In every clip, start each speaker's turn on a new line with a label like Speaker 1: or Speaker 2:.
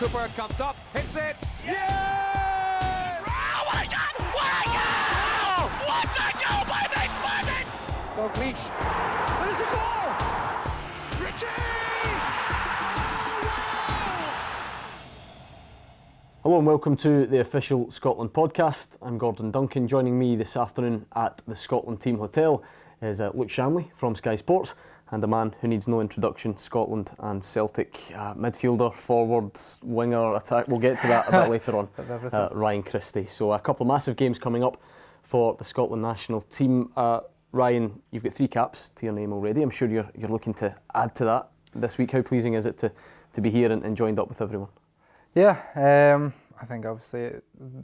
Speaker 1: Cooper comes up, hits it. Yeah!
Speaker 2: Oh my God! What a goal! What a goal by McFadden!
Speaker 1: Dalglish. There's the goal! Richie!
Speaker 3: Hello and welcome to the official Scotland podcast. I'm Gordon Duncan. Joining me this afternoon at the Scotland Team Hotel is uh, Luke Shanley from Sky Sports and a man who needs no introduction Scotland and Celtic uh, midfielder, forward, winger, attack. We'll get to that a bit later on. Uh, Ryan Christie. So, a couple of massive games coming up for the Scotland national team. Uh, Ryan, you've got three caps to your name already. I'm sure you're, you're looking to add to that this week. How pleasing is it to, to be here and, and joined up with everyone?
Speaker 4: Yeah, um, I think obviously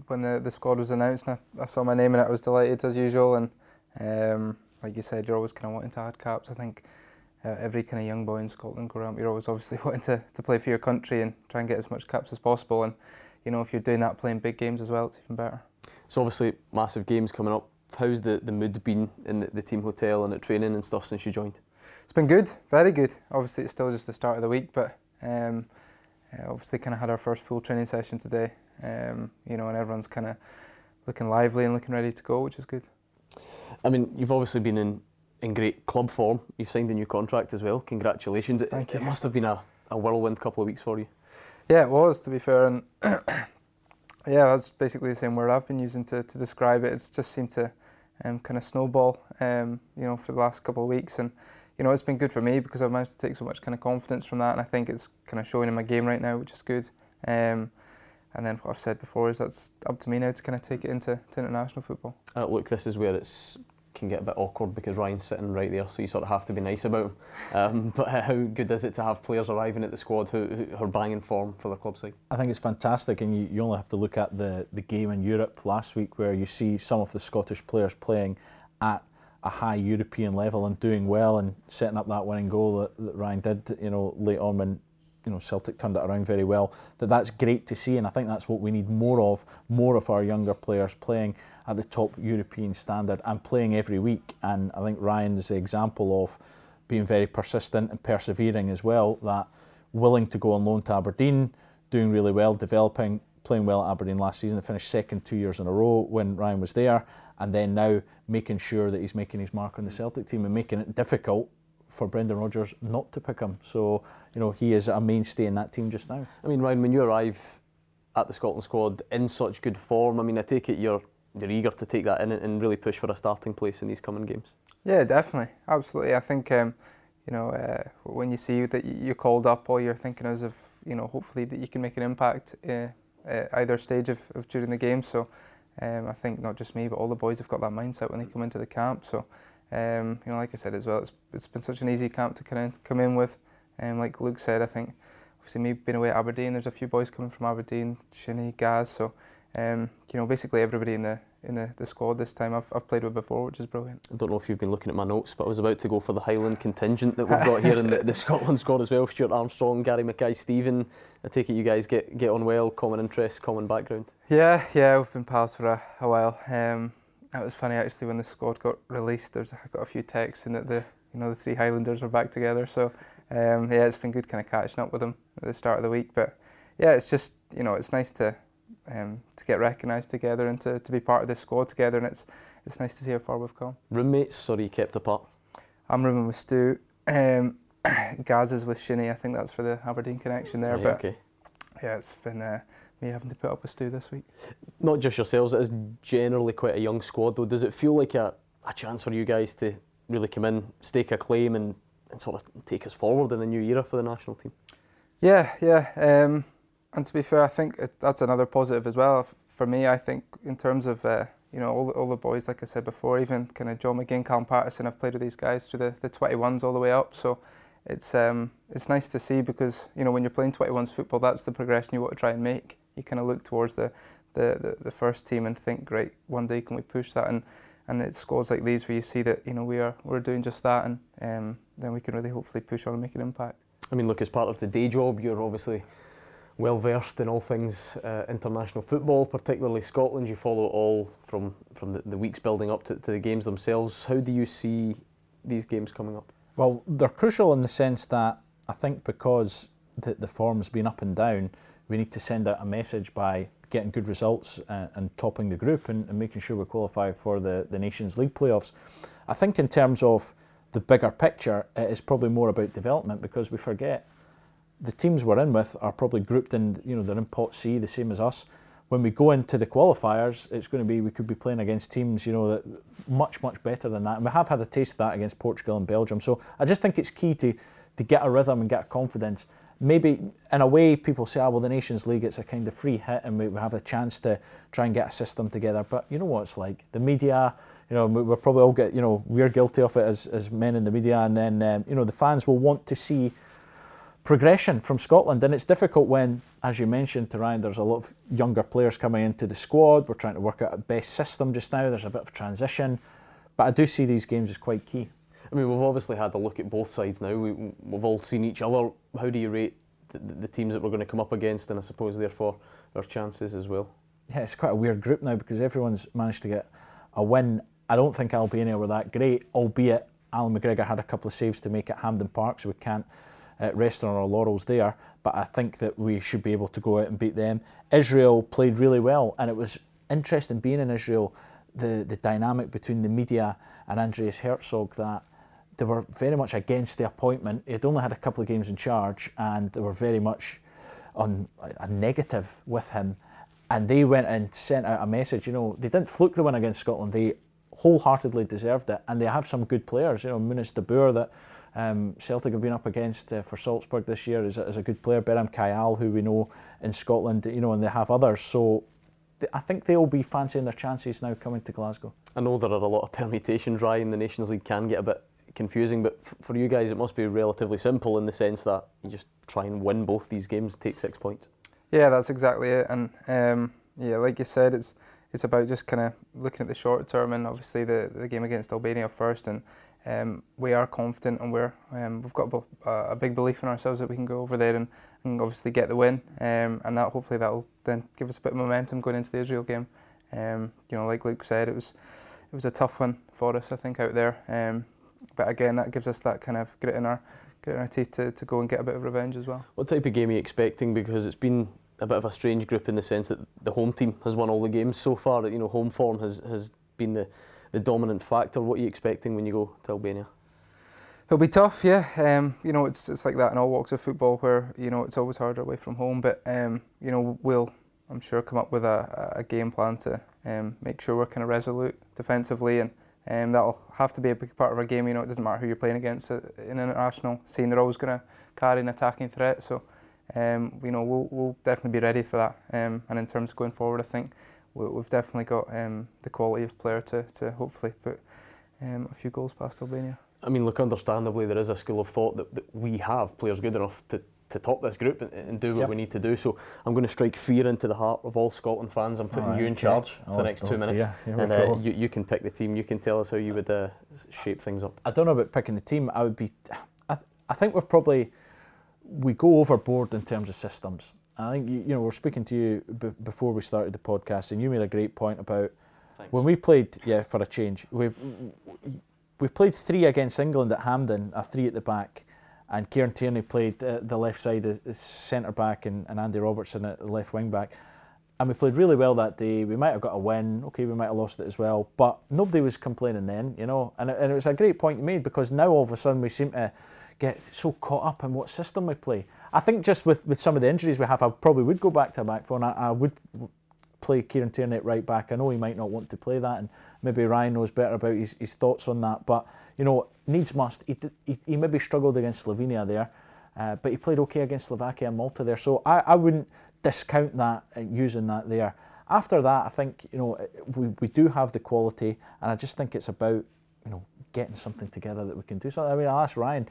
Speaker 4: when the, the squad was announced, I, I saw my name in it. I was delighted as usual, and um, like you said, you're always kind of wanting to add caps. I think uh, every kind of young boy in Scotland growing up, you're always obviously wanting to, to play for your country and try and get as much caps as possible. And you know, if you're doing that playing big games as well, it's even better.
Speaker 3: So obviously massive games coming up. How's the, the mood been in the, the team hotel and at training and stuff since you joined?
Speaker 4: It's been good, very good. Obviously, it's still just the start of the week, but um, uh, obviously kind of had our first full training session today. Um, you know, and everyone's kind of looking lively and looking ready to go, which is good.
Speaker 3: I mean, you've obviously been in, in great club form. You've signed a new contract as well. Congratulations. It,
Speaker 4: Thank
Speaker 3: it
Speaker 4: you.
Speaker 3: must have been a, a whirlwind couple of weeks for you.
Speaker 4: Yeah, it was to be fair, and yeah, that's basically the same word I've been using to, to describe it. It's just seemed to um, kind of snowball, um, you know, for the last couple of weeks, and you know, it's been good for me because I've managed to take so much kind of confidence from that, and I think it's kind of showing in my game right now, which is good. Um, and then what I've said before is that's up to me now to kind of take it into to international football.
Speaker 3: Uh, look, this is where it's can get a bit awkward because Ryan's sitting right there, so you sort of have to be nice about him. Um, but how good is it to have players arriving at the squad who, who are banging form for their club side?
Speaker 5: I think it's fantastic, and you, you only have to look at the, the game in Europe last week where you see some of the Scottish players playing at a high European level and doing well and setting up that winning goal that, that Ryan did, you know, late on when you know Celtic turned it around very well. That that's great to see, and I think that's what we need more of. More of our younger players playing at the top European standard and playing every week. And I think Ryan is the example of being very persistent and persevering as well. That willing to go on loan to Aberdeen, doing really well, developing, playing well at Aberdeen last season. Finished second two years in a row when Ryan was there, and then now making sure that he's making his mark on the Celtic team and making it difficult for Brendan Rodgers not to pick him. So, you know, he is a mainstay in that team just now.
Speaker 3: I mean, Ryan, when you arrive at the Scotland squad in such good form, I mean, I take it you're you're eager to take that in and really push for a starting place in these coming games.
Speaker 4: Yeah, definitely, absolutely. I think um, you know uh, when you see that you're called up, all you're thinking is of you know hopefully that you can make an impact uh, at either stage of, of during the game. So um, I think not just me, but all the boys have got that mindset when they come into the camp. So um, you know, like I said as well, it's it's been such an easy camp to kind of come in with. And like Luke said, I think obviously me being away at Aberdeen, there's a few boys coming from Aberdeen, Shinny, Gaz. So um, you know, basically everybody in the in the, the squad this time I've, I've played with before, which is brilliant.
Speaker 3: I don't know if you've been looking at my notes, but I was about to go for the Highland contingent that we've got here in the, the Scotland squad as well. Stuart Armstrong, Gary Mackay-Steven. I take it you guys get, get on well, common interests, common background.
Speaker 4: Yeah, yeah, we've been pals for a, a while. Um, it was funny actually when the squad got released. There's I got a few texts and that the you know the three Highlanders are back together. So um, yeah, it's been good kind of catching up with them at the start of the week. But yeah, it's just you know it's nice to um, to get recognised together and to, to be part of this squad together. And it's it's nice to see how far we've come.
Speaker 3: Roommates, sorry, you kept apart?
Speaker 4: I'm rooming with Stu. Um, Gaz is with Shinny. I think that's for the Aberdeen connection there.
Speaker 3: Right,
Speaker 4: but
Speaker 3: okay.
Speaker 4: yeah, it's been uh, me having to put up with Stu this week.
Speaker 3: Not just yourselves, it is generally quite a young squad though. Does it feel like a, a chance for you guys to really come in, stake a claim and, and sort of take us forward in a new era for the national team?
Speaker 4: Yeah, yeah. Um, and to be fair, I think it, that's another positive as well. For me, I think in terms of uh, you know all the, all the boys, like I said before, even kind of John McGinn, Callum Paterson, I've played with these guys through the, the 21s all the way up. So it's um, it's nice to see because you know when you're playing 21s football, that's the progression you want to try and make. You kind of look towards the, the, the, the first team and think, great, one day can we push that? And and it's squads like these where you see that you know we are we're doing just that, and um, then we can really hopefully push on and make an impact.
Speaker 3: I mean, look, as part of the day job, you're obviously well versed in all things uh, international football, particularly Scotland. You follow it all from, from the, the weeks building up to, to the games themselves. How do you see these games coming up?
Speaker 5: Well, they're crucial in the sense that I think because the, the form's been up and down, we need to send out a message by getting good results and, and topping the group and, and, making sure we qualify for the, the Nations League playoffs. I think in terms of the bigger picture, it is probably more about development because we forget the teams we're in with are probably grouped in, you know, they're in pot C, the same as us. When we go into the qualifiers, it's going to be we could be playing against teams, you know, that much much better than that. And we have had a taste of that against Portugal and Belgium. So I just think it's key to to get a rhythm and get a confidence. Maybe in a way, people say, "Oh, well, the Nations League it's a kind of free hit, and we have a chance to try and get a system together." But you know what it's like. The media, you know, we're probably all get, you know, we're guilty of it as, as men in the media, and then um, you know the fans will want to see progression from Scotland. And it's difficult when, as you mentioned to Ryan, there's a lot of younger players coming into the squad. We're trying to work out a best system just now. There's a bit of transition. But I do see these games as quite key.
Speaker 3: I mean, we've obviously had a look at both sides now. We, we've all seen each other. How do you rate the, the teams that we're going to come up against, and I suppose therefore our chances as well?
Speaker 5: Yeah, it's quite a weird group now because everyone's managed to get a win. I don't think Albania were that great, albeit Allan McGregor had a couple of saves to make at Hampden Park, so we can't uh, rest on our laurels there. But I think that we should be able to go out and beat them. Israel played really well, and it was interesting being in Israel. The the dynamic between the media and Andreas Herzog that they were very much against the appointment. He had only had a couple of games in charge, and they were very much on a negative with him. And they went and sent out a message. You know, they didn't fluke the win against Scotland. They wholeheartedly deserved it, and they have some good players. You know, Munas Dabbur that um, Celtic have been up against uh, for Salzburg this year is a, is a good player. Beram Kayal, who we know in Scotland, you know, and they have others. So th- I think they'll be fancying their chances now coming to Glasgow.
Speaker 3: I know there are a lot of permutations. Ryan, the Nations League can get a bit confusing, but f- for you guys, it must be relatively simple in the sense that you just try and win both these games, take six points.
Speaker 4: Yeah, that's exactly it. And um, yeah, like you said, it's it's about just kind of looking at the short term and obviously the, the game against Albania first and um, we are confident and we're um, we've got a, a, big belief in ourselves that we can go over there and, and obviously get the win um, and that hopefully that will then give us a bit of momentum going into the Israel game. Um, you know, like Luke said, it was it was a tough one for us I think out there, um, but again that gives us that kind of grit in our grit in our teeth to, to go and get a bit of revenge as well.
Speaker 3: What type of game are you expecting? Because it's been a bit of a strange group in the sense that the home team has won all the games so far. You know, home form has has been the the dominant factor. What are you expecting when you go to Albania?
Speaker 4: It'll be tough, yeah. Um, you know, it's it's like that in all walks of football, where you know it's always harder away from home. But um, you know, we'll I'm sure come up with a, a game plan to um, make sure we're kind of resolute defensively, and um, that'll have to be a big part of our game. You know, it doesn't matter who you're playing against uh, in an international scene; they're always going to carry an attacking threat. So, um, you know, we'll we'll definitely be ready for that. Um, and in terms of going forward, I think we've definitely got um, the quality of player to, to hopefully put um, a few goals past Albania.
Speaker 3: I mean, look, understandably, there is a school of thought that, that we have players good enough to, to top this group and, and do what yep. we need to do. So I'm going to strike fear into the heart of all Scotland fans. I'm putting right, you in charge okay. for the next oh, two minutes. and uh, you, you can pick the team. You can tell us how you would uh, shape things up.
Speaker 5: I don't know about picking the team. I would be. I, th- I think we're probably. We go overboard in terms of systems. I think you, you know we're speaking to you b- before we started the podcast, and you made a great point about Thanks. when we played. Yeah, for a change, we we played three against England at Hampden, a three at the back, and Kieran Tierney played uh, the left side as centre back, and, and Andy Robertson at the left wing back. And we played really well that day. We might have got a win. Okay, we might have lost it as well, but nobody was complaining then, you know. And it, and it was a great point you made because now all of a sudden we seem to get so caught up in what system we play. I think just with, with some of the injuries we have, I probably would go back to a back four, and I, I would play Kieran Tierney right back. I know he might not want to play that, and maybe Ryan knows better about his, his thoughts on that. But you know, needs must. He, he, he maybe struggled against Slovenia there, uh, but he played okay against Slovakia and Malta there. So I, I wouldn't discount that uh, using that there. After that, I think you know we, we do have the quality, and I just think it's about you know getting something together that we can do. So I mean, I'll ask Ryan,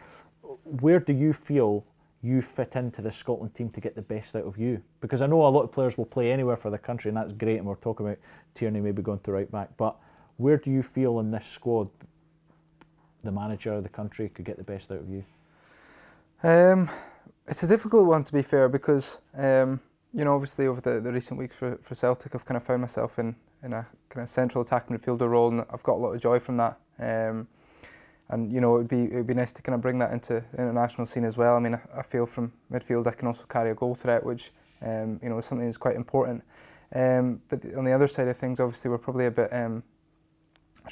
Speaker 5: where do you feel you fit into the Scotland team to get the best out of you? Because I know a lot of players will play anywhere for the country, and that's great. And we're talking about Tierney maybe going to right back, but where do you feel in this squad the manager of the country could get the best out of you?
Speaker 4: Um, it's a difficult one to be fair because um, you know obviously over the, the recent weeks for, for Celtic I've kind of found myself in, in a kind of central attacking midfielder role and I've got a lot of joy from that. Um, and you know it'd be it'd be nice to kind of bring that into the international scene as well. I mean, I, I feel from midfield I can also carry a goal threat, which um, you know, something that's quite important. Um, but on the other side of things, obviously, we're probably a bit um,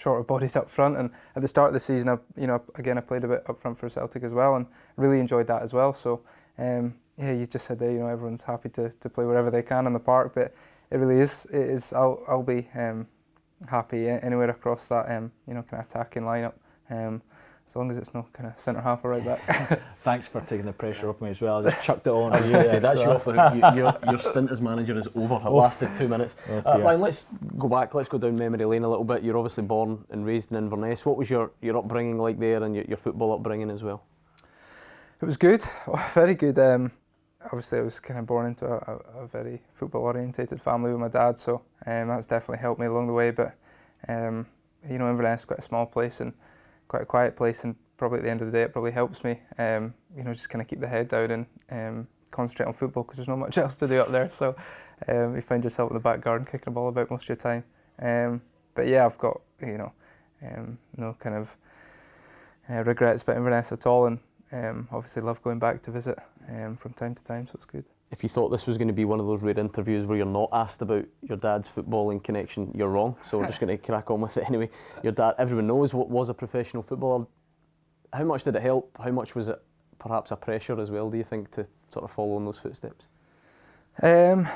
Speaker 4: of bodies up front. And at the start of the season, I, you know, again, I played a bit up front for Celtic as well, and really enjoyed that as well. So, um, yeah, you just said there, you know, everyone's happy to, to play wherever they can in the park, but it really is. It is. I'll I'll be um, happy anywhere across that, um, you know, kind of attacking lineup. Um, as long as it's not kind of centre half or right back.
Speaker 5: Thanks for taking the pressure off me as well. I just chucked it on.
Speaker 3: I was going say that's your, offer. your, your stint as manager is over. It lasted two minutes. Oh, uh, Ryan, let's go back. Let's go down memory lane a little bit. You're obviously born and raised in Inverness. What was your, your upbringing like there, and your, your football upbringing as well?
Speaker 4: It was good, oh, very good. Um, obviously, I was kind of born into a, a, a very football orientated family with my dad, so um, that's definitely helped me along the way. But um, you know, Inverness is quite a small place and quite a quiet place, and probably at the end of the day, it probably helps me. Um, you know, just kind of keep the head down and um, concentrate on football because there's not much else to do up there. So um, you find yourself in the back garden kicking a ball about most of your time. Um, but yeah, I've got you know no kind of uh, regrets about Inverness at all, and obviously love going back to visit from time to time. So it's good
Speaker 3: if you thought this was going to be one of those rare interviews where you're not asked about your dad's footballing connection, you're wrong. So we're just going to crack on with it anyway. Your dad, everyone knows what was a professional footballer. How much did it help? How much was it perhaps a pressure as well? Do you think to sort of follow in those footsteps?
Speaker 4: Um,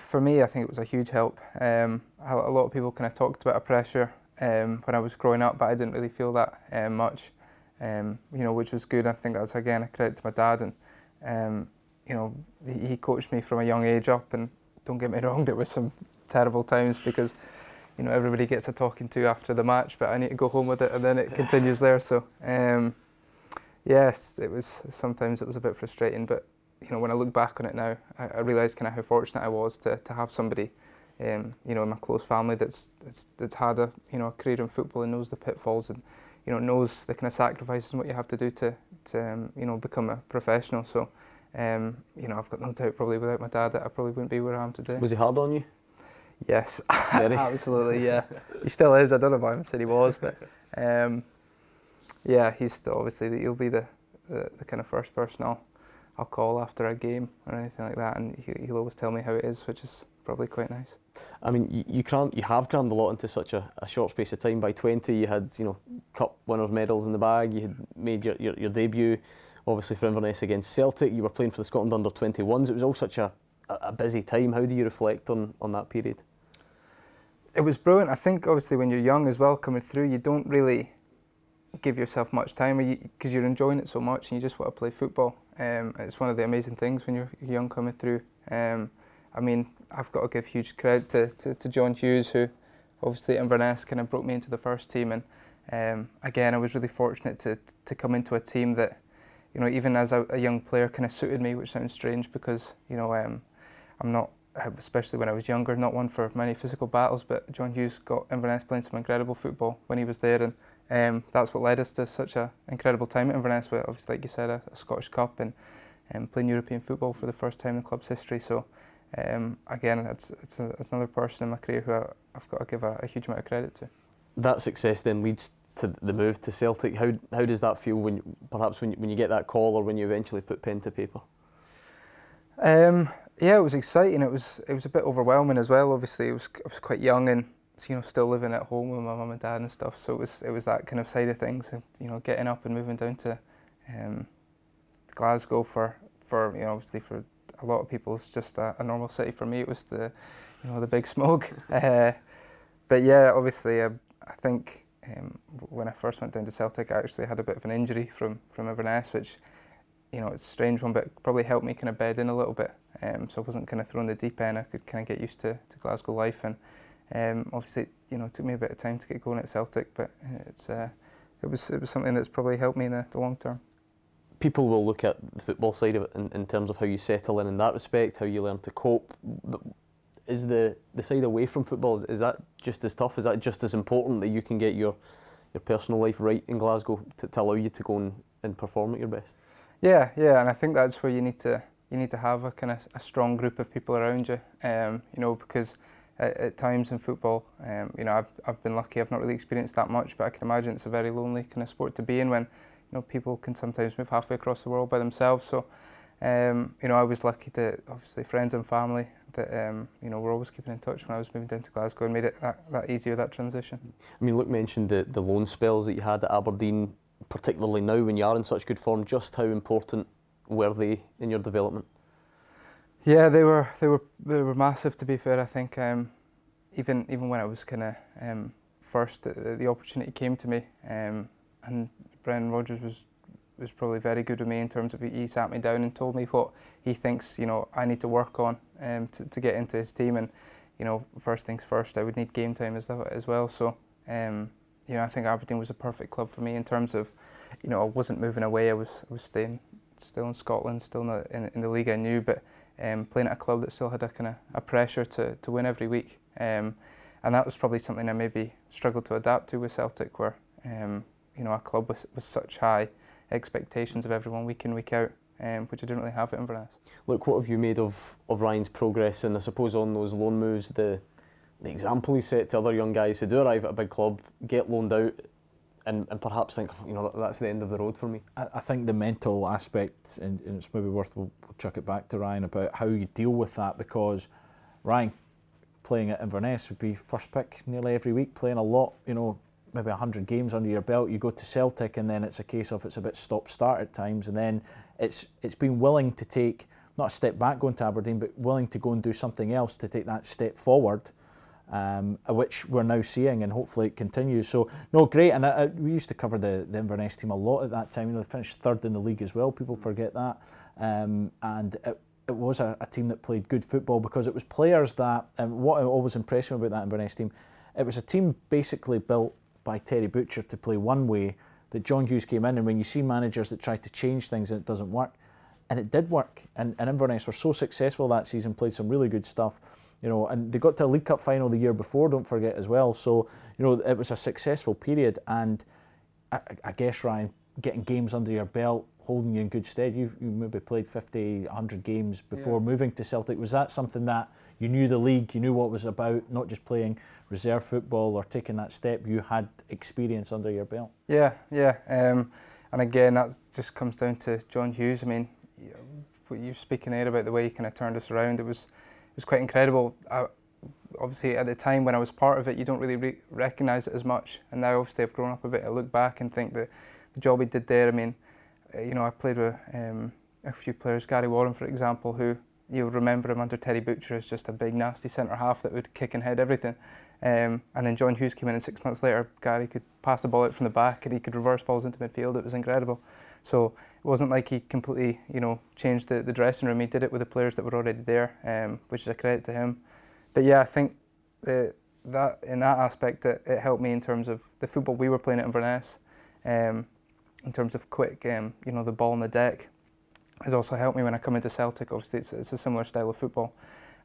Speaker 4: for me, I think it was a huge help. Um, a lot of people kind of talked about a pressure um, when I was growing up, but I didn't really feel that um, much. Um, you know, which was good. I think that's again a credit to my dad and um, you know, he coached me from a young age up, and don't get me wrong, there were some terrible times because, you know, everybody gets a talking to after the match, but I need to go home with it, and then it continues there. So, um, yes, it was sometimes it was a bit frustrating, but you know, when I look back on it now, I, I realise kind of how fortunate I was to, to have somebody, um, you know, in my close family that's, that's that's had a you know a career in football and knows the pitfalls and you know knows the kind of sacrifices and what you have to do to to um, you know become a professional. So um, you know, I've got no doubt probably without my dad that I probably wouldn't be where I am today.
Speaker 3: Was he hard on you?
Speaker 4: Yes, absolutely. Yeah, he still is. I don't know why I said he was, but um, yeah, he's still obviously he'll be the, the, the, kind of first person I'll I'll call after a game or anything like that, and he, will always tell me how it is, which is probably quite nice.
Speaker 3: I mean, you, you cram, you have crammed a lot into such a, a, short space of time. By 20, you had you know cup winners' medals in the bag. You had made your, your, your debut obviously for Inverness against Celtic. You were playing for the Scotland under 21s. It was all such a, a busy time. How do you reflect on, on that period?
Speaker 4: It was brilliant. I think obviously when you're young as well, coming through, you don't really give yourself much time because you, are enjoying it so much and you just want to play football. Um, it's one of the amazing things when you're young coming through. Um, I mean, I've got to give huge credit to, to, to John Hughes, who obviously Inverness kind of broke me into the first team. And um, again, I was really fortunate to, to come into a team that you know, even as a, a young player, kind of suited me, which sounds strange because you know um, I'm not, especially when I was younger, not one for many physical battles. But John Hughes got Inverness playing some incredible football when he was there, and um, that's what led us to such an incredible time at Inverness. With obviously, like you said, a, a Scottish Cup and um, playing European football for the first time in the club's history. So. Um, again, it's, it's, a, it's, another person in my career who I, have got to give a, a huge amount of credit to.
Speaker 3: That success then leads to the move to Celtic. How how does that feel when perhaps when you, when you get that call or when you eventually put pen to paper?
Speaker 4: Um, yeah, it was exciting. It was it was a bit overwhelming as well. Obviously, it was I was quite young and you know still living at home with my mum and dad and stuff. So it was it was that kind of side of things. And, you know, getting up and moving down to um, Glasgow for for you know obviously for a lot of people it's just a, a normal city. For me, it was the you know the big smoke. uh, but yeah, obviously, uh, I think um, when I first went down to Celtic, I actually had a bit of an injury from from Inverness, which you know it's a strange one, but probably helped me kind of bed in a little bit. Um, so I wasn't kind of thrown the deep end. I could kind of get used to, to Glasgow life, and um, obviously you know it took me a bit of time to get going at Celtic, but it's uh, it was it was something that's probably helped me in the, the long term
Speaker 3: people will look at the football side of it in, in, terms of how you settle in in that respect, how you learn to cope. Is the, the side away from football, is, is that just as tough? Is that just as important that you can get your, your personal life right in Glasgow to, to allow you to go and, and perform at your best?
Speaker 4: Yeah, yeah, and I think that's where you need to you need to have a kind of a strong group of people around you. Um, you know, because at, at times in football, um, you know, I've I've been lucky. I've not really experienced that much, but I can imagine it's a very lonely kind of sport to be in when you know people can sometimes move halfway across the world by themselves. So um, you know, I was lucky to obviously friends and family that um, you know were always keeping in touch when I was moving down to Glasgow and made it that, that easier that transition.
Speaker 3: I mean, Luke mentioned the, the loan spells that you had at Aberdeen, particularly now when you are in such good form. Just how important were they in your development?
Speaker 4: Yeah, they were they were they were massive. To be fair, I think um, even even when I was kind of um, first, the, the, opportunity came to me, um, and Brendan Rodgers was was probably very good with me in terms of he sat me down and told me what he thinks you know I need to work on um, to, to get into his team. And you know first things first I would need game time as, as well. So um, you know I think Aberdeen was a perfect club for me in terms of you know I wasn't moving away. I was I was staying still in Scotland still in the, in, in the league I knew but um, playing at a club that still had a kind of a pressure to, to win every week. Um, and that was probably something I maybe struggled to adapt to with Celtic where um, you know a club with, with such high expectations of everyone week in, week out, um, which I didn't really have at Inverness.
Speaker 3: Look, what have you made of, of Ryan's progress and I suppose on those loan moves, the the example he set to other young guys who do arrive at a big club, get loaned out, and, and perhaps think, you know, that's the end of the road for me?
Speaker 5: I, I think the mental aspect, and, and it's maybe worth, we'll, we'll chuck it back to Ryan about how you deal with that because Ryan playing at Inverness would be first pick nearly every week, playing a lot, you know, maybe 100 games under your belt, you go to Celtic and then it's a case of it's a bit stop start at times. And then it's it's been willing to take not a step back going to Aberdeen but willing to go and do something else to take that step forward um, which we're now seeing and hopefully it continues. So no great. And I, I, we used to cover the, the Inverness team a lot at that time. You know they finished third in the league as well. People forget that. Um, and it, it was a, a, team that played good football because it was players that and what always impressed me about that Inverness team it was a team basically built by Terry Butcher to play one way that John Hughes came in. And when you see managers that try to change things and it doesn't work, and it did work. And, and Inverness were so successful that season, played some really good stuff. You know, and they got to a League Cup final the year before, don't forget as well. So, you know, it was a successful period. And I, I guess, Ryan, getting games under your belt, holding you in good stead. You've you maybe played 50, 100 games before yeah. moving to Celtic. Was that something that you knew the league, you knew what it was about, not just playing reserve football or taking that step, you had experience under your belt.
Speaker 4: Yeah, yeah. Um, and again, that just comes down to John Hughes. I mean, what you're speaking there about the way he kind of turned us around, it was, it was quite incredible. I, obviously, at the time when I was part of it, you don't really re- recognise it as much. And now, obviously, I've grown up a bit. I look back and think that the job he did there, I mean, you know, I played with um, a few players, Gary Warren, for example, who you'll remember him under Terry Butcher as just a big, nasty centre half that would kick and head everything. Um, and then John Hughes came in, and six months later, Gary could pass the ball out from the back, and he could reverse balls into midfield. It was incredible. So it wasn't like he completely, you know, changed the, the dressing room. He did it with the players that were already there, um, which is a credit to him. But yeah, I think that in that aspect, it, it, helped me in terms of the football we were playing at Inverness, um, in terms of quick, um, you know, the ball on the deck, has also helped me when I come into Celtic. Obviously, it's, it's a similar style of football.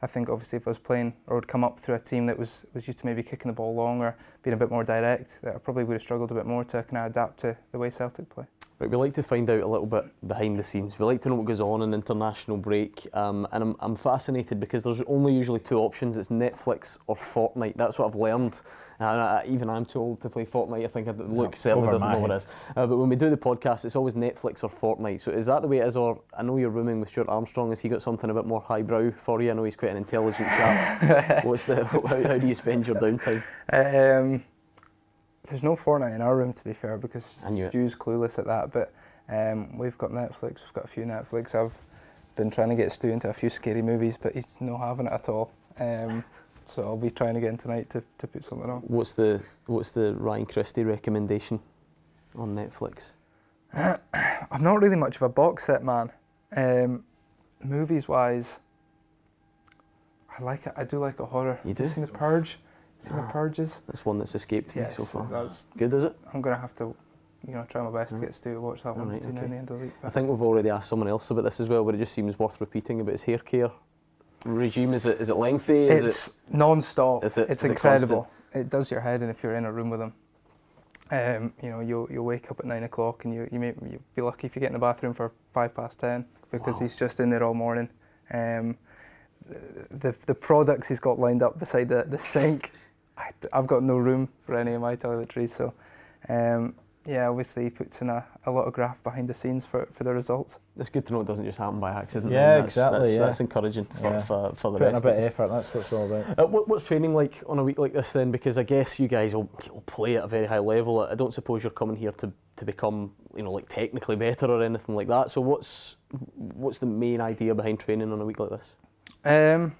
Speaker 4: I think obviously if I was playing or would come up through a team that was, was used to maybe kicking the ball long or being a bit more direct, that I probably would have struggled a bit more to kind of adapt to the way Celtic play.
Speaker 3: Right, we like to find out a little bit behind the scenes. We like to know what goes on in international break, um, and I'm, I'm fascinated because there's only usually two options. It's Netflix or Fortnite. That's what I've learned. And I, even I'm too old to play Fortnite. I think Luke yeah, certainly doesn't know what it is. Uh, but when we do the podcast, it's always Netflix or Fortnite. So is that the way it is? Or I know you're rooming with Stuart Armstrong. Has he got something a bit more highbrow for you? I know he's quite an intelligent chap. What's the? How, how, do you spend your downtime?
Speaker 4: Um, there's no Fortnite in our room to be fair because Stu's clueless at that. But um, we've got Netflix. We've got a few Netflix. I've been trying to get Stu into a few scary movies, but he's not having it at all. Um, so I'll be trying again tonight to, to put something on.
Speaker 3: What's the What's the Ryan Christie recommendation on Netflix?
Speaker 4: I'm not really much of a box set man. Um, movies wise, I like it. I do like a horror.
Speaker 3: You do?
Speaker 4: You seen The Purge? Seen The Purges?
Speaker 3: That's one that's escaped
Speaker 4: yes,
Speaker 3: me so far.
Speaker 4: That's
Speaker 3: good, is it?
Speaker 4: I'm gonna have to, you know, try my best to get Stu to watch that one right, okay. the end of the week.
Speaker 3: I think we've already asked someone else about this as well, but it just seems worth repeating about his hair care regime. Is it is it lengthy?
Speaker 4: Is it's
Speaker 3: it,
Speaker 4: non-stop. Is it, it's is incredible. It, it, does your head and if you're in a room with him. Um, you know, you'll you'll wake up at nine o'clock and you you may you'll be lucky if you get in the bathroom for five past ten because wow. he's just in there all morning. Um, the the products he's got lined up beside the the sink I, have got no room for any of my toiletries. So, um, yeah, obviously he puts in a, a lot of graft behind the scenes for, for the results.
Speaker 3: It's good to know it doesn't just happen by accident.
Speaker 5: Yeah,
Speaker 3: that's,
Speaker 5: exactly,
Speaker 3: That's,
Speaker 5: yeah.
Speaker 3: that's encouraging for,
Speaker 5: Yeah.
Speaker 3: for, for the
Speaker 5: Putting a
Speaker 3: rest
Speaker 5: bit
Speaker 3: of
Speaker 5: of effort, that's what it's all about.
Speaker 3: Uh, what, what's training like on a week like this then? Because I guess you guys will, will play at a very high level. I don't suppose you're coming here to, to become, you know, like technically better or anything like that. So what's what's the main idea behind training on a week like this?
Speaker 4: Um,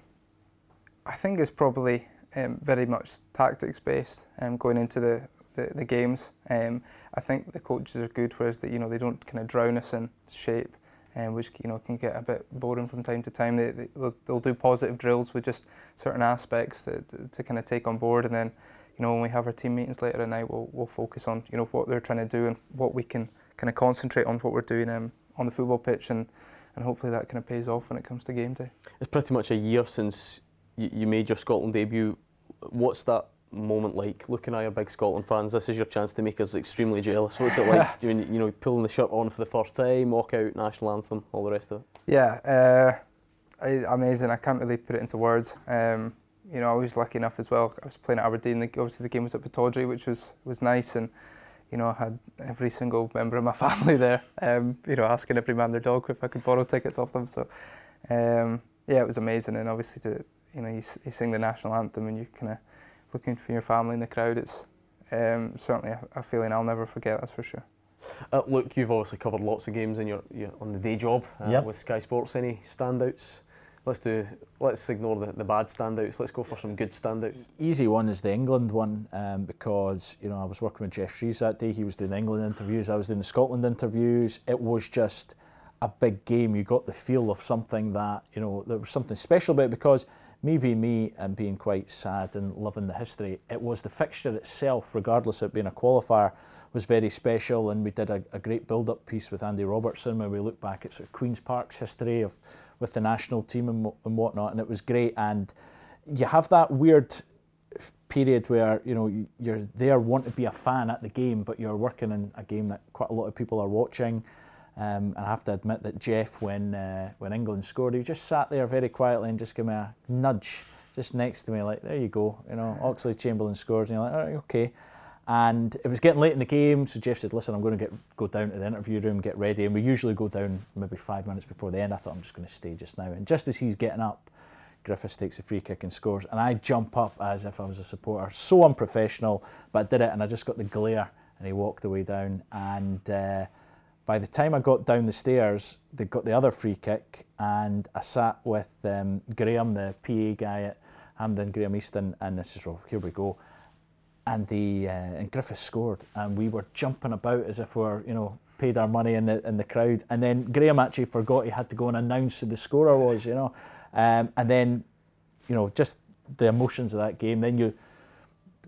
Speaker 4: I think it's probably um, very much tactics based um, going into the, the, the games. Um, I think the coaches are good, whereas that you know they don't kind of drown us in shape, um, which you know can get a bit boring from time to time. They, they they'll, they'll do positive drills with just certain aspects that, to kind of take on board, and then you know when we have our team meetings later at night, we'll we'll focus on you know what they're trying to do and what we can kind of concentrate on what we're doing um, on the football pitch and. And hopefully that kind of pays off when it comes to game day.
Speaker 3: It's pretty much a year since you, you made your Scotland debut. What's that moment like? Looking at your big Scotland fans, this is your chance to make us extremely jealous. What's it like? Do you, know, pulling the shirt on for the first time, walk out, national anthem, all the rest of it?
Speaker 4: Yeah, uh, I, amazing. I can't really put it into words. Um, you know, I was lucky enough as well. I was playing at Aberdeen. Obviously, the game was at Pittodrie, which was was nice, and you know, I had every single member of my family there. Um, you know, asking every man their dog if I could borrow tickets off them. So, um, yeah, it was amazing, and obviously to you know, you, s- you sing the national anthem and you kind of looking for your family in the crowd. It's um, certainly a, a feeling I'll never forget. That's for sure.
Speaker 3: Uh, look, you've obviously covered lots of games in your, your on the day job uh,
Speaker 5: Yep.
Speaker 3: with Sky Sports. Any standouts? Let's do. Let's ignore the, the bad standouts. Let's go for some good standouts.
Speaker 5: easy one is the England one um, because you know I was working with Geoff Shreeves that day. He was doing England interviews. I was doing the Scotland interviews. It was just a big game. You got the feel of something that you know there was something special about it because me being me and being quite sad and loving the history, it was the fixture itself, regardless of it being a qualifier, was very special. And we did a, a great build-up piece with Andy Robertson where we looked back at sort of Queens Park's history of with the national team and, and whatnot, and it was great. And you have that weird period where you know you're there want to be a fan at the game, but you're working in a game that quite a lot of people are watching. Um, and I have to admit that Geoff, when uh, when England scored, he just sat there very quietly and just gave me a nudge just next to me, like there you go, you know, Oxlade-Chamberlain scores, and you're like, all right, okay. And it was getting late in the game, so Geoff said, "Listen, I'm going to get go down to the interview room, get ready." And we usually go down maybe five minutes before the end. I thought I'm just going to stay just now. And just as he's getting up, Griffiths takes a free kick and scores, and I jump up as if I was a supporter. So unprofessional, but I did it, and I just got the glare, and he walked away down. And uh, by the time I got down the stairs, they got the other free kick, and I sat with um, Graham, the PA guy at Hampden, Graham Easton, and this is oh, here we go. And the uh, and Griffiths scored, and we were jumping about as if we we're you know paid our money in the in the crowd. And then Graham actually forgot he had to go and announce who the scorer was, you know. Um, and then, you know, just the emotions of that game. Then you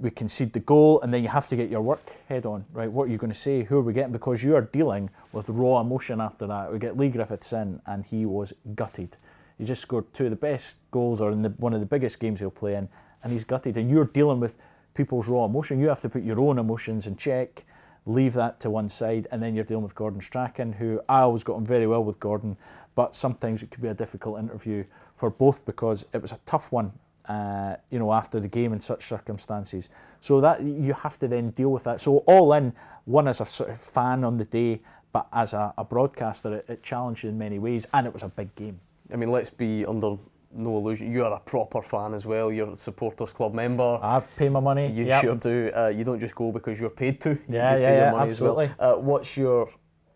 Speaker 5: we concede the goal, and then you have to get your work head on, right? What are you going to say? Who are we getting? Because you are dealing with raw emotion after that. We get Leigh Griffiths in, and he was gutted. He just scored two of the best goals, or in the, one of the biggest games he'll play in, and he's gutted. And you're dealing with people's raw emotion. You have to put your own emotions in check, leave that to one side, and then you're dealing with Gordon Strachan, who I always got on very well with Gordon, but sometimes it could be a difficult interview for both because it was a tough one uh, you know, after the game in such circumstances. So that you have to then deal with that. So all in, one as a sort of fan on the day, but as a, a broadcaster, it, it challenged in many ways, and it was a big game.
Speaker 3: I mean, let's be under no illusion. You are a proper fan as well. You're a supporters club member.
Speaker 5: I've paid my money.
Speaker 3: You
Speaker 5: Yep.
Speaker 3: sure do. Uh, you don't just go because you're paid to. You
Speaker 5: Yeah,
Speaker 3: do
Speaker 5: yeah,
Speaker 3: your
Speaker 5: yeah,
Speaker 3: money as well.
Speaker 5: absolutely.
Speaker 3: Uh, what's your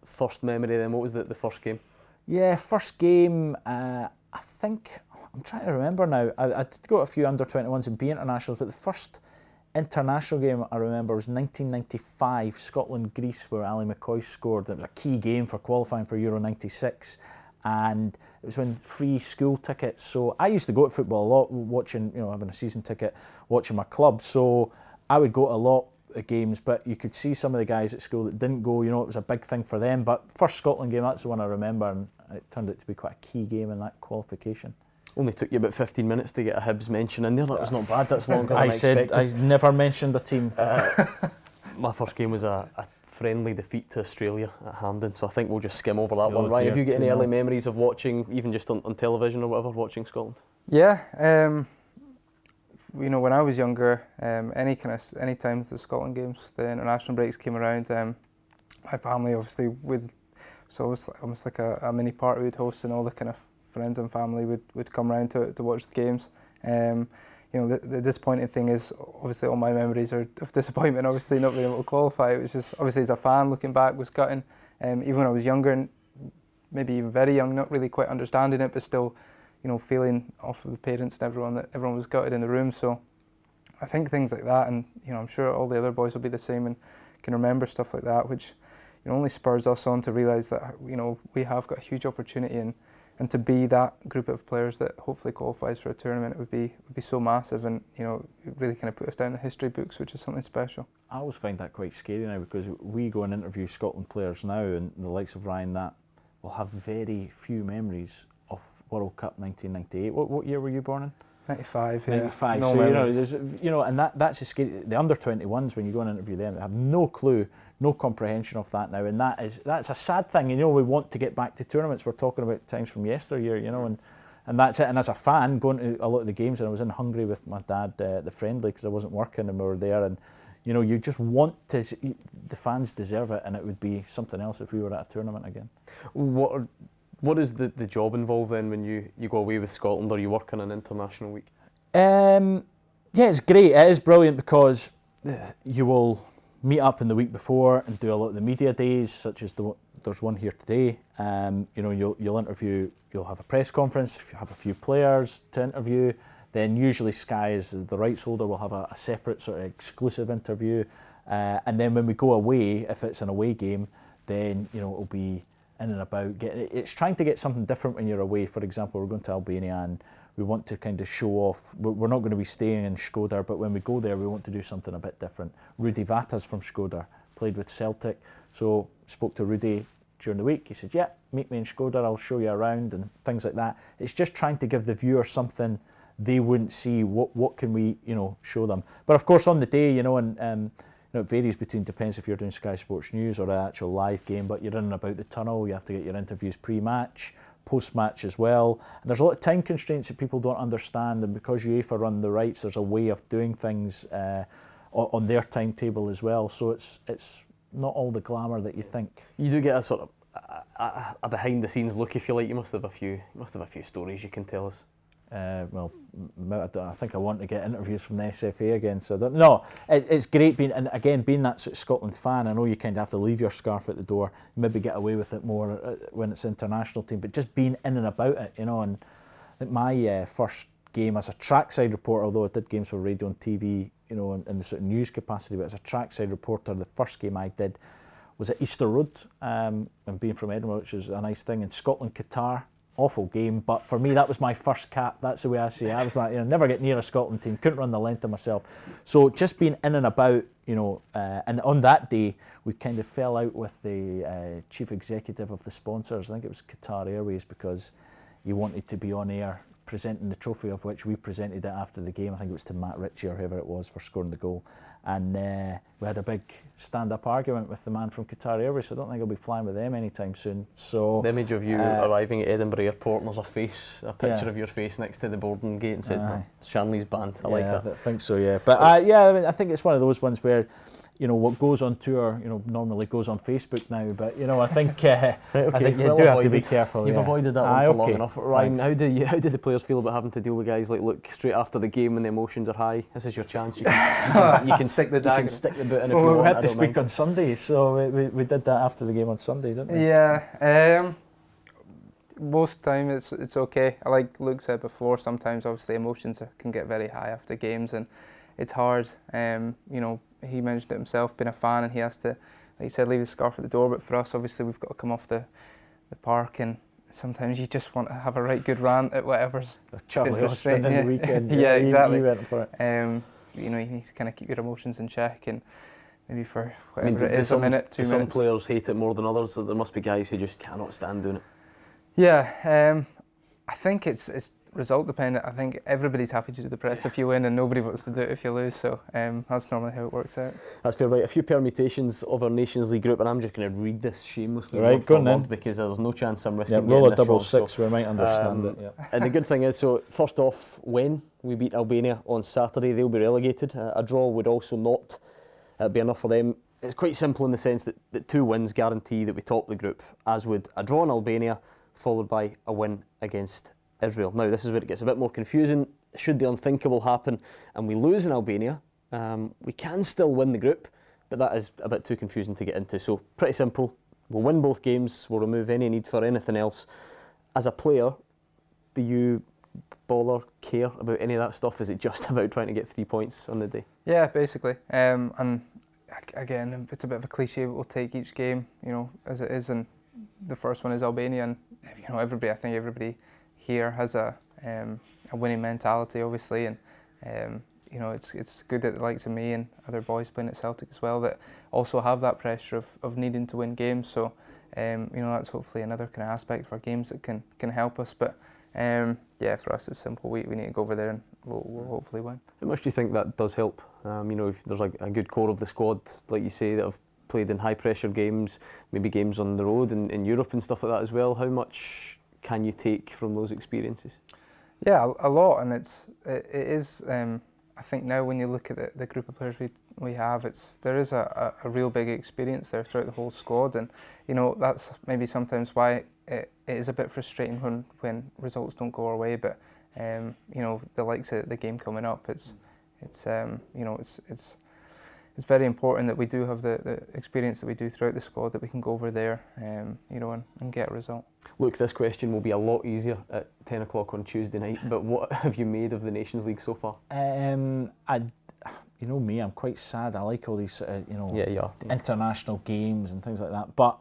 Speaker 3: first memory then? What was the, the first game?
Speaker 5: Yeah, first game, uh, I think, I'm trying to remember now. I, I did go to a few under 21s and B internationals, but the first international game I remember was 1995, Scotland Greece, where Ally McCoist scored. It was a key game for qualifying for Euro 96. And it was when free school tickets. So I used to go to football a lot, watching, you know, having a season ticket, watching my club. So I would go to a lot of games, but you could see some of the guys at school that didn't go. You know, it was a big thing for them. But first Scotland game, that's the one I remember, and it turned out to be quite a key game in that qualification.
Speaker 3: Only took you about 15 minutes to get a Hibs mention in there. That was not bad. That's longer than
Speaker 5: I
Speaker 3: I
Speaker 5: said
Speaker 3: expected.
Speaker 5: I never mentioned the team.
Speaker 3: My first game was a, a friendly defeat to Australia at Hampden, so I think we'll just skim over that
Speaker 5: Oh
Speaker 3: one. Ryan, have you got any early memories of watching, even just on, on television or whatever, watching Scotland?
Speaker 4: Yeah, um, you know, when I was younger, um, any kind of any time the Scotland games, the international breaks came around, um, my family obviously would, so it was almost like a, a mini party we'd host, and all the kind of friends and family would, would come round to to watch the games. Um, you know, the, the disappointing thing is obviously all my memories are of disappointment. Obviously, not being able to qualify. It was just obviously as a fan looking back was gutting. Um, even when I was younger and maybe even very young, not really quite understanding it, but still, you know, feeling off of the parents and everyone that everyone was gutted in the room. So I think things like that, and you know, I'm sure all the other boys will be the same and can remember stuff like that, which you know only spurs us on to realise that you know we have got a huge opportunity and and to be that group of players that hopefully qualifies for a tournament would be would be so massive and you know really kind of put us down the history books, which is something special.
Speaker 5: I always find that quite scary now because we go and interview Scotland players now, and the likes of Ryan that will have very few memories of World Cup 1998. What, what year were you born in?
Speaker 4: 95, yeah.
Speaker 5: 95.
Speaker 4: No
Speaker 5: so you know, you know, and that that's the scary. The under 21s when you go and interview them, they have no clue, no comprehension of that now, and that is that's a sad thing. You know, we want to get back to tournaments. We're talking about times from yesteryear. You know, and and that's it. And as a fan, going to a lot of the games, and I was in Hungary with my dad, uh, the friendly, because I wasn't working, and we were there, and you know, you just want to. s- The fans deserve it, and it would be something else if we were at a tournament again.
Speaker 3: What are, what is the, the job involved then when you, you go away with Scotland or you work on an international week?
Speaker 5: Um, yeah, it's great. It is brilliant because uh, you will meet up in the week before and do a lot of the media days, such as the there's one here today. Um, you know, you'll you'll interview. You'll have a press conference. If you have a few players to interview, then usually Sky is the rights holder will have a, a separate sort of exclusive interview. Uh, and then when we go away, if it's an away game, then you know it'll be in and about. It's trying to get something different when you're away. For example, we're going to Albania and we want to kind of show off. We're we're not going to be staying in Shkodra, but when we go there, we want to do something a bit different. Rudy Vatas from Shkodra played with Celtic, so spoke to Rudy during the week. He said, "Yeah, meet me in Shkodra. I'll show you around and things like that." It's just trying to give the viewer something they wouldn't see. What what can we you know show them? But of course, on the day, you know, and um, know, it varies between depends if you're doing Sky Sports News or an actual live game. But you're in and about the tunnel. You have to get your interviews pre-match, post-match as well. And there's a lot of time constraints that people don't understand. And because UEFA run the rights, there's a way of doing things uh, on their timetable as well. So it's it's not all the glamour that you think.
Speaker 3: You do get a sort of a, a, a behind the scenes look, if you like. You must have a few. You must have a few stories you can tell us.
Speaker 5: Uh, well, I, I think I want to get interviews from the SFA again. So no, it, it's great being and again being that sort of Scotland fan. I know you kind of have to leave your scarf at the door. Maybe get away with it more uh, when it's international team, but just being in and about it, you know. And my uh, first game as a trackside reporter, although I did games for radio and TV, you know, in, in the sort of news capacity, but as a trackside reporter, the first game I did was at Easter Road, um, and being from Edinburgh, which is a nice thing. In Scotland, Qatar, awful game, but for me that was my first cap. That's the way I see it. I was my, you know, never get near a Scotland team, couldn't run the length of myself. So just being in and about, you know, uh, and on that day we kind of fell out with the uh, chief executive of the sponsors. I think it was Qatar Airways because he wanted to be on air presenting the trophy of which we presented it after the game. I think it was to Matt Ritchie or whoever it was for scoring the goal. And uh, we had a big stand-up argument with the man from Qatar Airways. So I don't think I'll be flying with them anytime soon. So
Speaker 3: The image of you
Speaker 5: uh,
Speaker 3: arriving at Edinburgh Airport and there's a face, a picture
Speaker 5: Yeah.
Speaker 3: of your face next to the boarding gate and
Speaker 5: Aye.
Speaker 3: Shanley's band. I like
Speaker 5: yeah,
Speaker 3: that.
Speaker 5: I think so. Yeah, but uh, yeah, I, mean, I think it's one of those ones where, you know, what goes on tour, you know, normally goes on Facebook now. But you know, I think uh,
Speaker 3: Right,
Speaker 5: I think you
Speaker 3: well
Speaker 5: do have to be careful.
Speaker 3: You've
Speaker 5: yeah.
Speaker 3: avoided that one
Speaker 5: Aye,
Speaker 3: for long enough. Ryan,
Speaker 5: thanks.
Speaker 3: how do you, how do the players feel about having to deal with guys like, look, straight after the game when the emotions are high, this is your chance. You can, you can, you can
Speaker 4: Stick the
Speaker 3: you can
Speaker 4: dagger.
Speaker 3: stick the boot in if
Speaker 5: Well,
Speaker 3: you
Speaker 5: we
Speaker 3: want.
Speaker 5: had
Speaker 3: I
Speaker 5: to speak
Speaker 3: mind.
Speaker 5: on Sunday, so we, we, we did that after the game on Sunday, didn't we?
Speaker 4: Yeah, um, most time it's it's okay. I Like Luke said before, sometimes obviously emotions can get very high after games, and it's hard. Um, you know, he mentioned it himself, being a fan, and he has to, like he said, leave his scarf at the door. But for us, obviously, we've got to come off the the park, and sometimes you just want to have a right good rant at whatever's.
Speaker 5: Charlie Austin in
Speaker 4: frustrating,
Speaker 5: the
Speaker 4: yeah.
Speaker 5: weekend.
Speaker 4: Yeah,
Speaker 5: he-
Speaker 4: exactly.
Speaker 5: He, went for it.
Speaker 4: Um, you know, you need to kind of keep your emotions in check, and maybe for
Speaker 3: I mean,
Speaker 4: whatever
Speaker 3: do-
Speaker 4: it
Speaker 3: some,
Speaker 4: a minute, two
Speaker 3: some
Speaker 4: minutes.
Speaker 3: players hate it more than others? So there must be guys who just cannot stand doing it.
Speaker 4: Yeah, um, I think it's it's result dependent. I think everybody's happy to do the press if you win, and nobody wants to do it if you lose. So um, that's normally how it works out.
Speaker 3: That's fair, right. A few permutations of our Nations League group, and I'm just going to read this shamelessly
Speaker 5: Right,
Speaker 3: word
Speaker 5: go on
Speaker 3: word because there's no chance I'm risking.
Speaker 5: Yeah,
Speaker 3: risking
Speaker 5: roll a
Speaker 3: this
Speaker 5: double
Speaker 3: wrong, so-
Speaker 5: we might understand
Speaker 3: um,
Speaker 5: it. Yeah.
Speaker 3: and the good thing is, so first off, when we beat Albania on Saturday, they'll be relegated. Uh, a draw would also not uh, be enough for them. it's quite simple in the sense that, that two wins guarantee that we top the group, as would a draw in Albania, followed by a win against Israel. Now, this is where it gets a bit more confusing. Should the unthinkable happen and we lose in Albania, um, we can still win the group, but that is a bit too confusing to get into. So, pretty simple. We'll win both games, we'll remove any need for anything else. As a player, do you bother, care about any of that stuff? Is it just about trying to get three points on the day?
Speaker 4: Yeah, basically. Um, and again, it's a bit of a cliche, but we'll take each game, you know, as it is. And the first one is Albania, and you know, everybody. I think everybody here has a um, a winning mentality, obviously, and um, you know, it's it's good that the likes of me and other boys playing at Celtic as well that also have that pressure of, of needing to win games. So, um, you know, that's hopefully another kind of aspect for games that can can help us. But um, yeah, for us it's simple. We, we need to go over there and we'll, we'll hopefully win.
Speaker 3: How much do you think that does help? Um, you know, if there's a, a good core of the squad, like you say, that have played in high pressure games, maybe games on the road in, in Europe and stuff like that as well. How much can you take from those experiences?
Speaker 4: Yeah, a, a lot, and it's it, it is. Um, I think now when you look at the, the group of players we we have, it's there is a, a, a real big experience there throughout the whole squad, and you know that's maybe sometimes why it, it is a bit frustrating when when results don't go our way. But um, you know the likes of the game coming up, it's it's um, you know it's it's it's very important that we do have the, the experience that we do throughout the squad that we can go over there, um, you know, and, and get a result.
Speaker 3: Look, this question will be a lot easier at 10 o'clock on Tuesday night, but what have you made of the Nations League so far?
Speaker 5: Um, I, you know me, I'm quite sad. I like all these, uh, you know,
Speaker 3: Yeah, yeah.
Speaker 5: international games and things like that. But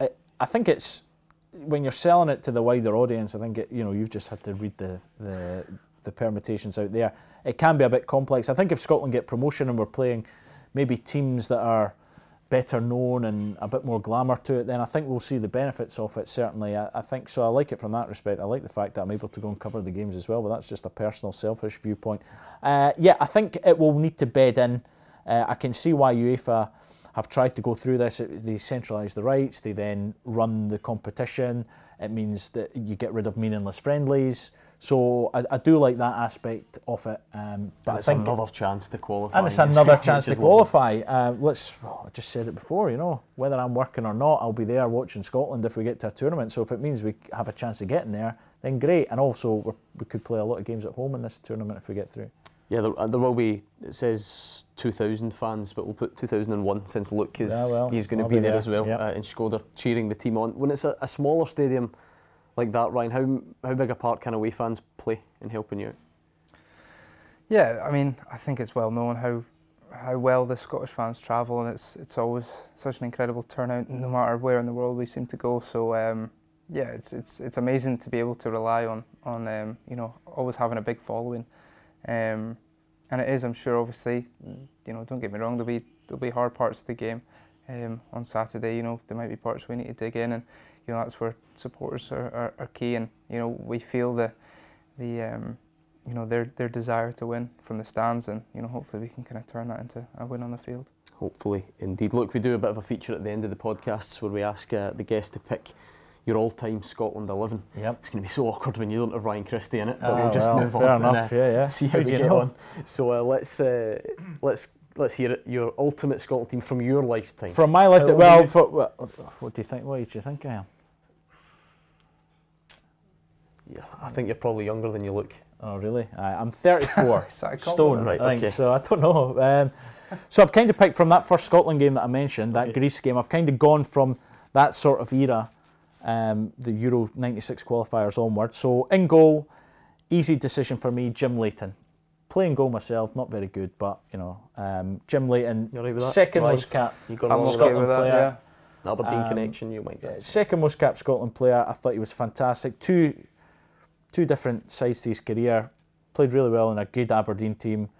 Speaker 5: I, I think it's when you're selling it to the wider audience. I think it, you know you've just had to read the, the the permutations out there. It can be a bit complex. I think if Scotland get promotion and we're playing maybe teams that are better known and a bit more glamour to it, then I think we'll see the benefits of it. Certainly, I, I think so. I like it from that respect. I like the fact that I'm able to go and cover the games as well. But that's just a personal, selfish viewpoint. Uh, yeah, I think it will need to bed in. Uh, I can see why UEFA have tried to go through this. It, they centralise the rights. They then run the competition. It means that you get rid of meaningless friendlies. So I, I do like that aspect of it. Um, but
Speaker 3: But
Speaker 5: I
Speaker 3: it's
Speaker 5: think
Speaker 3: another chance to qualify.
Speaker 5: and it's another chance to qualify. Uh, let's. oh, I just said it before. You know, whether I'm working or not, I'll be there watching Scotland if we get to a tournament. So if it means we have a chance of getting there, then great. And also, we're, we could play a lot of games at home in this tournament if we get through.
Speaker 3: Yeah, there, uh, there will be, it says 2,000 fans, but we'll put 2001 since Luke is
Speaker 5: Yeah, well,
Speaker 3: he's going to be,
Speaker 5: be
Speaker 3: there
Speaker 5: there,
Speaker 3: as well
Speaker 5: yep.
Speaker 3: uh, in Shkodra cheering the team on. When it's a, a smaller stadium like that, Ryan, how, how big a part can away fans play in helping you out?
Speaker 4: Yeah, I mean, I think it's well known how how well the Scottish fans travel, and it's it's always such an incredible turnout, no matter where in the world we seem to go. So um, yeah, it's it's it's amazing to be able to rely on on um, you know always having a big following, um, and it is. I'm sure, obviously, you know, don't get me wrong. There'll be there'll be hard parts of the game um, on Saturday. You know, there might be parts we need to dig in, and you know that's where supporters are, are, are key, and you know we feel the the um, you know their their desire to win from the stands, and you know hopefully we can kind of turn that into a win on the field.
Speaker 3: Hopefully, indeed. Look, we do a bit of a feature at the end of the podcasts where we ask uh, the guest to pick your all-time Scotland 11.
Speaker 5: Yep.
Speaker 3: It's going to be so awkward when you don't have Ryan Christie in it, but
Speaker 5: Ah,
Speaker 3: we'll just
Speaker 5: well,
Speaker 3: move
Speaker 5: fair
Speaker 3: on and
Speaker 5: enough,
Speaker 3: uh,
Speaker 5: yeah, yeah.
Speaker 3: see how
Speaker 5: How'd
Speaker 3: we
Speaker 5: you
Speaker 3: get
Speaker 5: know?
Speaker 3: on. So uh, let's uh, let's let's hear it. Your ultimate Scotland team from your lifetime.
Speaker 5: From my left,
Speaker 3: How old are
Speaker 5: well,
Speaker 3: you?
Speaker 5: for, well, what do you think? What age do you think I am?
Speaker 3: yeah, I think you're probably younger than you look.
Speaker 5: Oh, really? I, I'm 34 stone.
Speaker 3: Right,
Speaker 5: I think.
Speaker 3: okay.
Speaker 5: So I don't know. Um, so I've kind of picked from that first Scotland game that I mentioned, that
Speaker 3: Okay.
Speaker 5: Greece game. I've kind of gone from that sort of era, um, the Euro '96 qualifiers onward. So in goal, easy decision for me, Jim Leighton. Playing goal myself, not very good, but you know, um, Jim Leighton,
Speaker 3: You all right with that,
Speaker 5: second
Speaker 3: Ryan?
Speaker 5: most cap,
Speaker 3: You got
Speaker 4: I'm
Speaker 3: along
Speaker 4: okay
Speaker 3: with
Speaker 5: Scotland
Speaker 4: that.
Speaker 5: player.
Speaker 4: Yeah.
Speaker 3: Aberdeen
Speaker 5: Um,
Speaker 3: connection. You might get.
Speaker 5: second most capped Scotland player. I thought he was fantastic. Two, two different sides to his career. Played really well in a good Aberdeen team.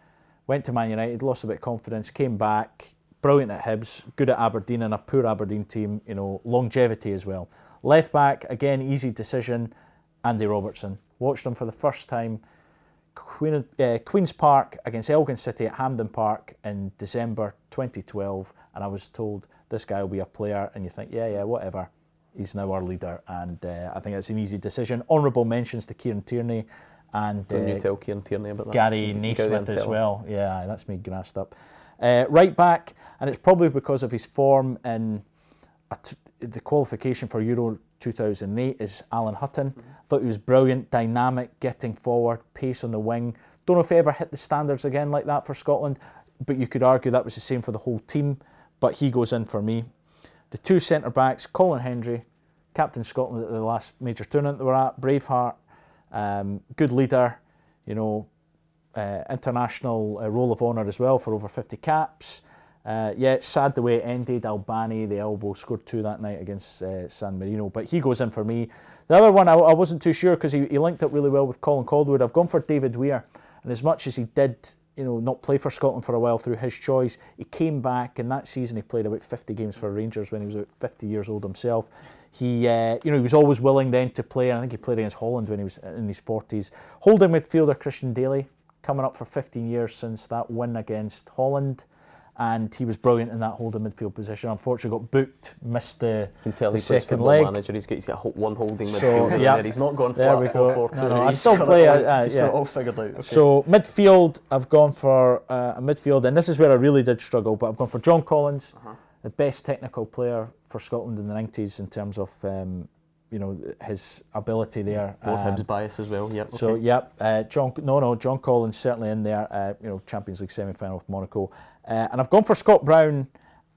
Speaker 5: Went to Man United, lost a bit of confidence, came back. Brilliant at Hibs, good at Aberdeen and a poor Aberdeen team. You know, longevity as well. Left back again, easy decision. Andy Robertson. Watched him for the first time. Queen, uh, Queen's Park against Elgin City at Hampden Park in December 2012, and I was told this guy will be a player, and you think, yeah, yeah, whatever. He's now our leader, and uh, I think it's an easy decision. Honourable mentions to Kieran Tierney and
Speaker 3: Don't
Speaker 5: uh,
Speaker 3: you tell Kieran Tierney about that?
Speaker 5: Gary Naismith as well. Yeah, that's me grassed up. Uh, right back, and it's probably because of his form in t- the qualification for Euro 2008 is Alan Hutton. Mm-hmm. Thought he was brilliant, dynamic, getting forward, pace on the wing. Don't know if he ever hit the standards again like that for Scotland, but you could argue that was the same for the whole team. But he goes in for me. The two centre backs, Colin Hendry, captain Scotland at the last major tournament they were at, Braveheart, um, good leader, you know, uh, international uh, roll of honour as well for over 50 caps. Uh, yeah, it's sad the way it ended. Albani, the elbow, scored two that night against uh, San Marino, but he goes in for me. The other one, I, I wasn't too sure because he, he linked up really well with Colin Calderwood. I've gone for David Weir, and as much as he did, you know, not play for Scotland for a while through his choice, he came back, and that season he played about 50 games for Rangers when he was about 50 years old himself. He, uh, you know, he was always willing then to play, and I think he played against Holland when he was in his 40s. Holding midfielder Christian Daly, coming up for 15 years since that win against Holland and he was brilliant in that holding midfield position. Unfortunately, got booked, missed the,
Speaker 3: you can tell
Speaker 5: the
Speaker 3: he
Speaker 5: second leg.
Speaker 3: Manager. He's got, he's got one holding
Speaker 5: So,
Speaker 3: midfield.
Speaker 5: yeah.
Speaker 3: there. He's not gone
Speaker 5: There we go.
Speaker 3: 4 4 2.
Speaker 5: No, no, I
Speaker 3: he's
Speaker 5: still play,
Speaker 3: all,
Speaker 5: uh, uh,
Speaker 3: he's
Speaker 5: yeah.
Speaker 3: got it all figured out. Okay.
Speaker 5: So midfield, I've gone for uh, a midfield, and this is where I really did struggle. But I've gone for John Collins,
Speaker 3: Uh-huh.
Speaker 5: the best technical player for Scotland in the nineties in terms of um, you know his ability there.
Speaker 3: More
Speaker 5: Um,
Speaker 3: Hibs bias as well. Yep.
Speaker 5: So
Speaker 3: okay.
Speaker 5: yep, uh, John. No, no, John Collins certainly in there. Uh, you know, Champions League semi-final with Monaco, uh, and I've gone for Scott Brown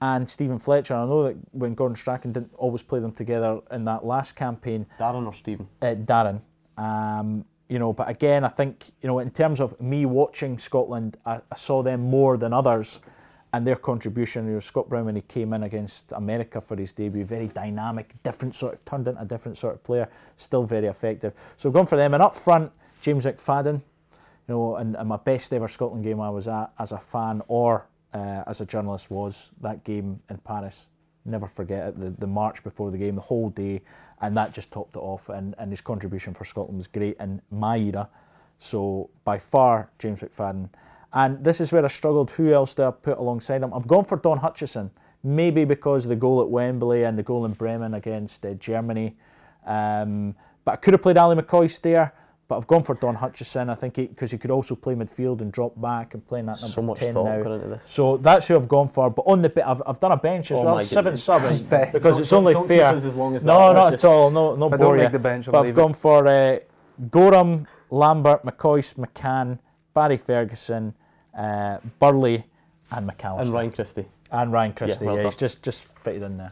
Speaker 5: and Stephen Fletcher. I know that when Gordon Strachan didn't always play them together in that last campaign,
Speaker 3: Darren or Stephen?
Speaker 5: uh, Darren. Um, you know, but again, I think you know, in terms of me watching Scotland, I, I saw them more than others, and their contribution. You know, Scott Brown when he came in against America for his debut, very dynamic, different sort, of, turned into a different sort of player, still very effective. So gone for them, and up front, James McFadden. You know, and, and my best ever Scotland game I was at as a fan or uh, as a journalist was that game in Paris. Never forget it. The, the march before the game, the whole day, and that just topped it off. And, and his contribution for Scotland was great in my era. So by far, James McFadden. And this is where I struggled. Who else do I put alongside him? I've gone for Don Hutchison. Maybe because of the goal at Wembley and the goal in Bremen against uh, Germany. Um, but I could have played Ally McCoist there. But I've gone for Don Hutchison. I think because he, could also play midfield and drop back and playing that number
Speaker 3: So much
Speaker 5: ten
Speaker 3: thought
Speaker 5: now.
Speaker 3: into this.
Speaker 5: So that's who I've gone for. But on the bit, I've, I've done a bench as
Speaker 3: Oh
Speaker 5: well,
Speaker 3: my
Speaker 5: seven
Speaker 3: goodness.
Speaker 5: subs because
Speaker 3: Don't-
Speaker 5: it's only
Speaker 3: don't
Speaker 5: fair.
Speaker 3: keep us as long as
Speaker 5: no,
Speaker 3: that.
Speaker 5: not at all. No, no
Speaker 4: If I don't
Speaker 5: you.
Speaker 4: make the bench, I'll
Speaker 5: But I've
Speaker 4: leave
Speaker 5: gone for uh, Gorham, Lambert, McCoist, McCann, Barry Ferguson, uh, Burley, and McAllister.
Speaker 3: And Ryan Christie.
Speaker 5: And Ryan Christie.
Speaker 3: well
Speaker 5: yeah, he's just just fitted in there.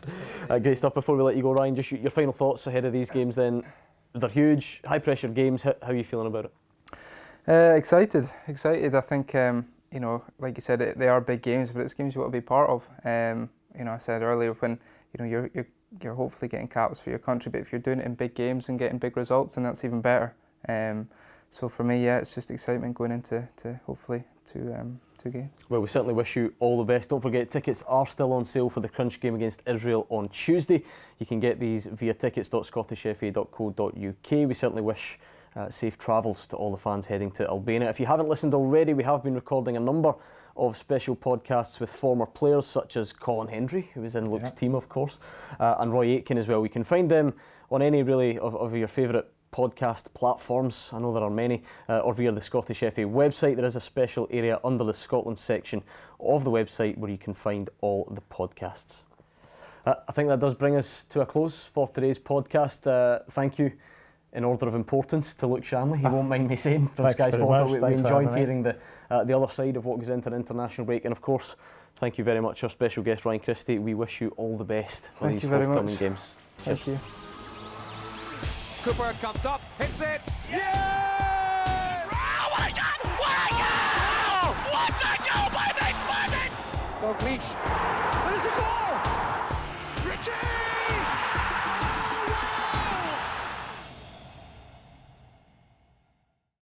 Speaker 3: Uh, great stuff. Before we let you go, Ryan, just your your final thoughts ahead of these games. Then they're huge, high pressure games. How, how are you feeling about it?
Speaker 4: Uh, excited, excited. I think um, you know, like you said, it, they are big games, but it's games you want to be part of. Um, you know, I said earlier when you know you're you're you're hopefully getting caps for your country, but if you're doing it in big games and getting big results, then that's even better. Um, so for me, yeah, it's just excitement going into to hopefully two um, two games.
Speaker 3: Well, we certainly wish you all the best. Don't forget, tickets are still on sale for the Crunch game against Israel on Tuesday. You can get these via tickets.scottishfa.co.uk. We certainly wish uh, safe travels to all the fans heading to Albania. If you haven't listened already, we have been recording a number of special podcasts with former players such as Colin Hendry, who was in Luke's
Speaker 5: Yeah.
Speaker 3: team, of course, uh, and Roy Aitken as well. We can find them on any really of, of your favourite podcast platforms. I know there are many, uh, or via the Scottish FA website. There is a special area under the Scotland section of the website where you can find all the podcasts. Uh, I think that does bring us to a close for today's podcast. Uh, thank you, in order of importance, to Luke Shanley. He won't mind me saying from Sky
Speaker 5: very
Speaker 3: Sport.
Speaker 5: much.
Speaker 3: We, we enjoyed hearing the uh, the other side of what goes into an international break, and of course, thank you very much, our special guest Ryan Christie. We wish you all the best for
Speaker 4: Thank
Speaker 3: these
Speaker 4: you very
Speaker 3: forthcoming
Speaker 4: much.
Speaker 3: games.
Speaker 4: Thank you.
Speaker 1: Cooper comes up, hits it. Yeah!
Speaker 2: Oh my God! What a goal! What a goal by McFadden!
Speaker 1: Dalglish. There's the